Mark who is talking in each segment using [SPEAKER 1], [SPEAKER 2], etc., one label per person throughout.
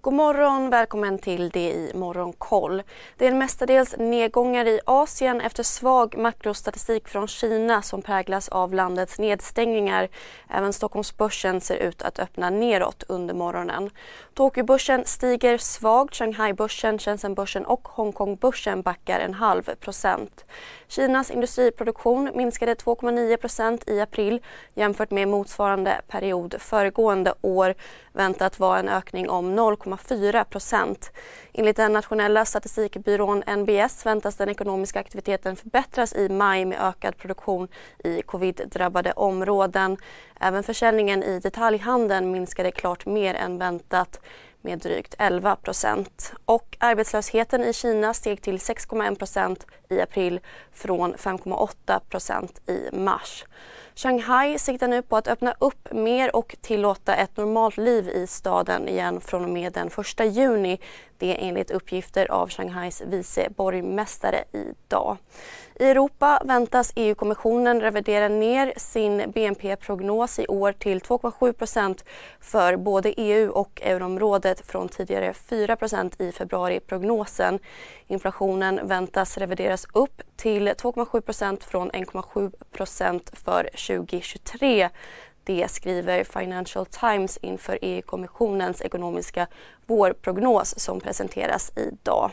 [SPEAKER 1] God morgon, välkommen till det i Morgonkoll. Det är mestadels nedgångar i Asien efter svag makrostatistik från Kina som präglas av landets nedstängningar. Även Stockholmsbörsen ser ut att öppna neråt under morgonen. Tokyobörsen stiger svagt, Shanghaibörsen, Shenzhenbörsen och Hongkongbörsen backar en halv procent. Kinas industriproduktion minskade 2,9 procent i april jämfört med motsvarande period föregående år väntat vara en ökning om 0,4 procent. Enligt den nationella statistikbyrån NBS väntas den ekonomiska aktiviteten förbättras i maj med ökad produktion i covid-drabbade områden. Även försäljningen i detaljhandeln minskade klart mer än väntat med drygt 11 procent. Och arbetslösheten i Kina steg till 6,1 procent i april från 5,8 procent i mars. Shanghai siktar nu på att öppna upp mer och tillåta ett normalt liv i staden igen från och med den 1 juni. Det enligt uppgifter av Shanghais vice borgmästare idag. I Europa väntas EU-kommissionen revidera ner sin BNP-prognos i år till 2,7% för både EU och euroområdet från tidigare 4% i februari-prognosen. Inflationen väntas revideras upp till 2,7% från 1,7% för 2023. Det skriver Financial Times inför EU-kommissionens ekonomiska vårprognos som presenteras idag.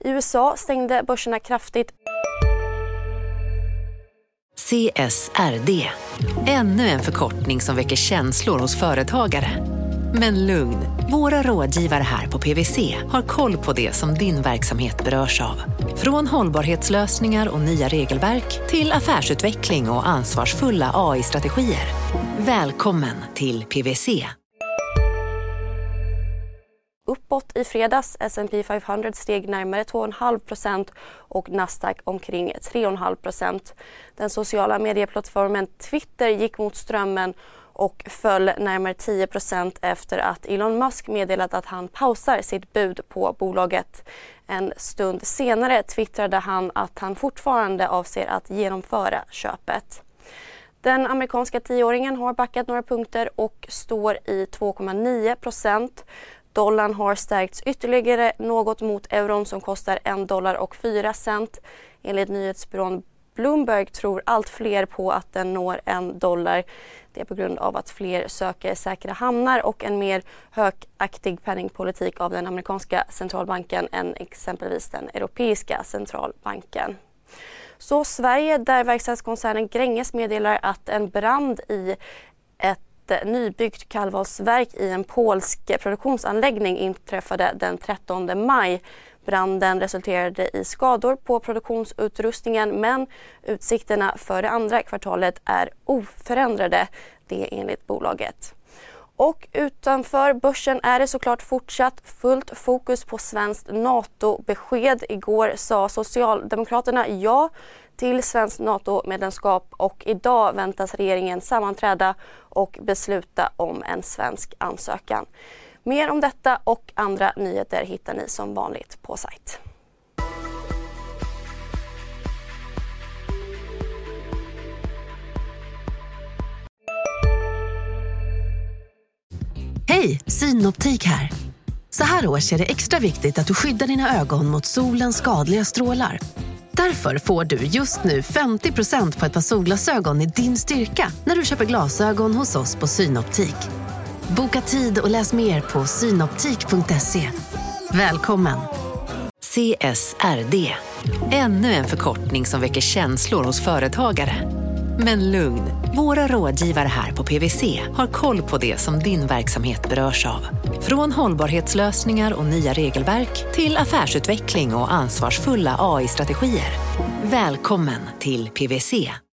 [SPEAKER 1] I USA stängde börserna kraftigt.
[SPEAKER 2] CSRD, ännu en förkortning som väcker känslor hos företagare. Men lugn, våra rådgivare här på PWC har koll på det som din verksamhet berörs av. Från hållbarhetslösningar och nya regelverk till affärsutveckling och ansvarsfulla AI-strategier. Välkommen till PWC.
[SPEAKER 1] Uppåt i fredags. S&P 500 steg närmare 2,5% och Nasdaq omkring 3,5% Den sociala medieplattformen Twitter gick mot strömmen och föll närmare 10 efter att Elon Musk meddelat att han pausar sitt bud på bolaget. En stund senare twittrade han att han fortfarande avser att genomföra köpet. Den amerikanska tioåringen har backat några punkter och står i 2,9% Dollarn har stärkts ytterligare något mot euron som kostar 1 dollar och 4 cent. Enligt nyhetsbyrån Bloomberg tror allt fler på att den når en dollar. Det är på grund av att fler söker säkra hamnar och en mer högaktig penningpolitik av den amerikanska centralbanken än exempelvis den europeiska centralbanken. Så Sverige, där verkstadskoncernen Gränges meddelar att en brand i ett nybyggt kallvalsverk i en polsk produktionsanläggning inträffade den 13 maj. Branden resulterade i skador på produktionsutrustningen men utsikterna för det andra kvartalet är oförändrade. Det enligt bolaget. Och utanför börsen är det såklart fortsatt fullt fokus på svenskt NATO-besked. Igår sa Socialdemokraterna ja till svenskt NATO-medlemskap och idag väntas regeringen sammanträda och besluta om en svensk ansökan. Mer om detta och andra nyheter hittar ni som vanligt på sajt.
[SPEAKER 2] Hej, Synoptik här. Så här års är det extra viktigt att du skyddar dina ögon mot solens skadliga strålar. Därför får du just nu 50% på ett par solglasögon i din styrka när du köper glasögon hos oss på Synoptik. Boka tid och läs mer på synoptik.se. Välkommen! CSRD, ännu en förkortning som väcker känslor hos företagare. Men lugn, våra rådgivare här på PWC har koll på det som din verksamhet berörs av. Från hållbarhetslösningar och nya regelverk till affärsutveckling och ansvarsfulla AI-strategier. Välkommen till PWC.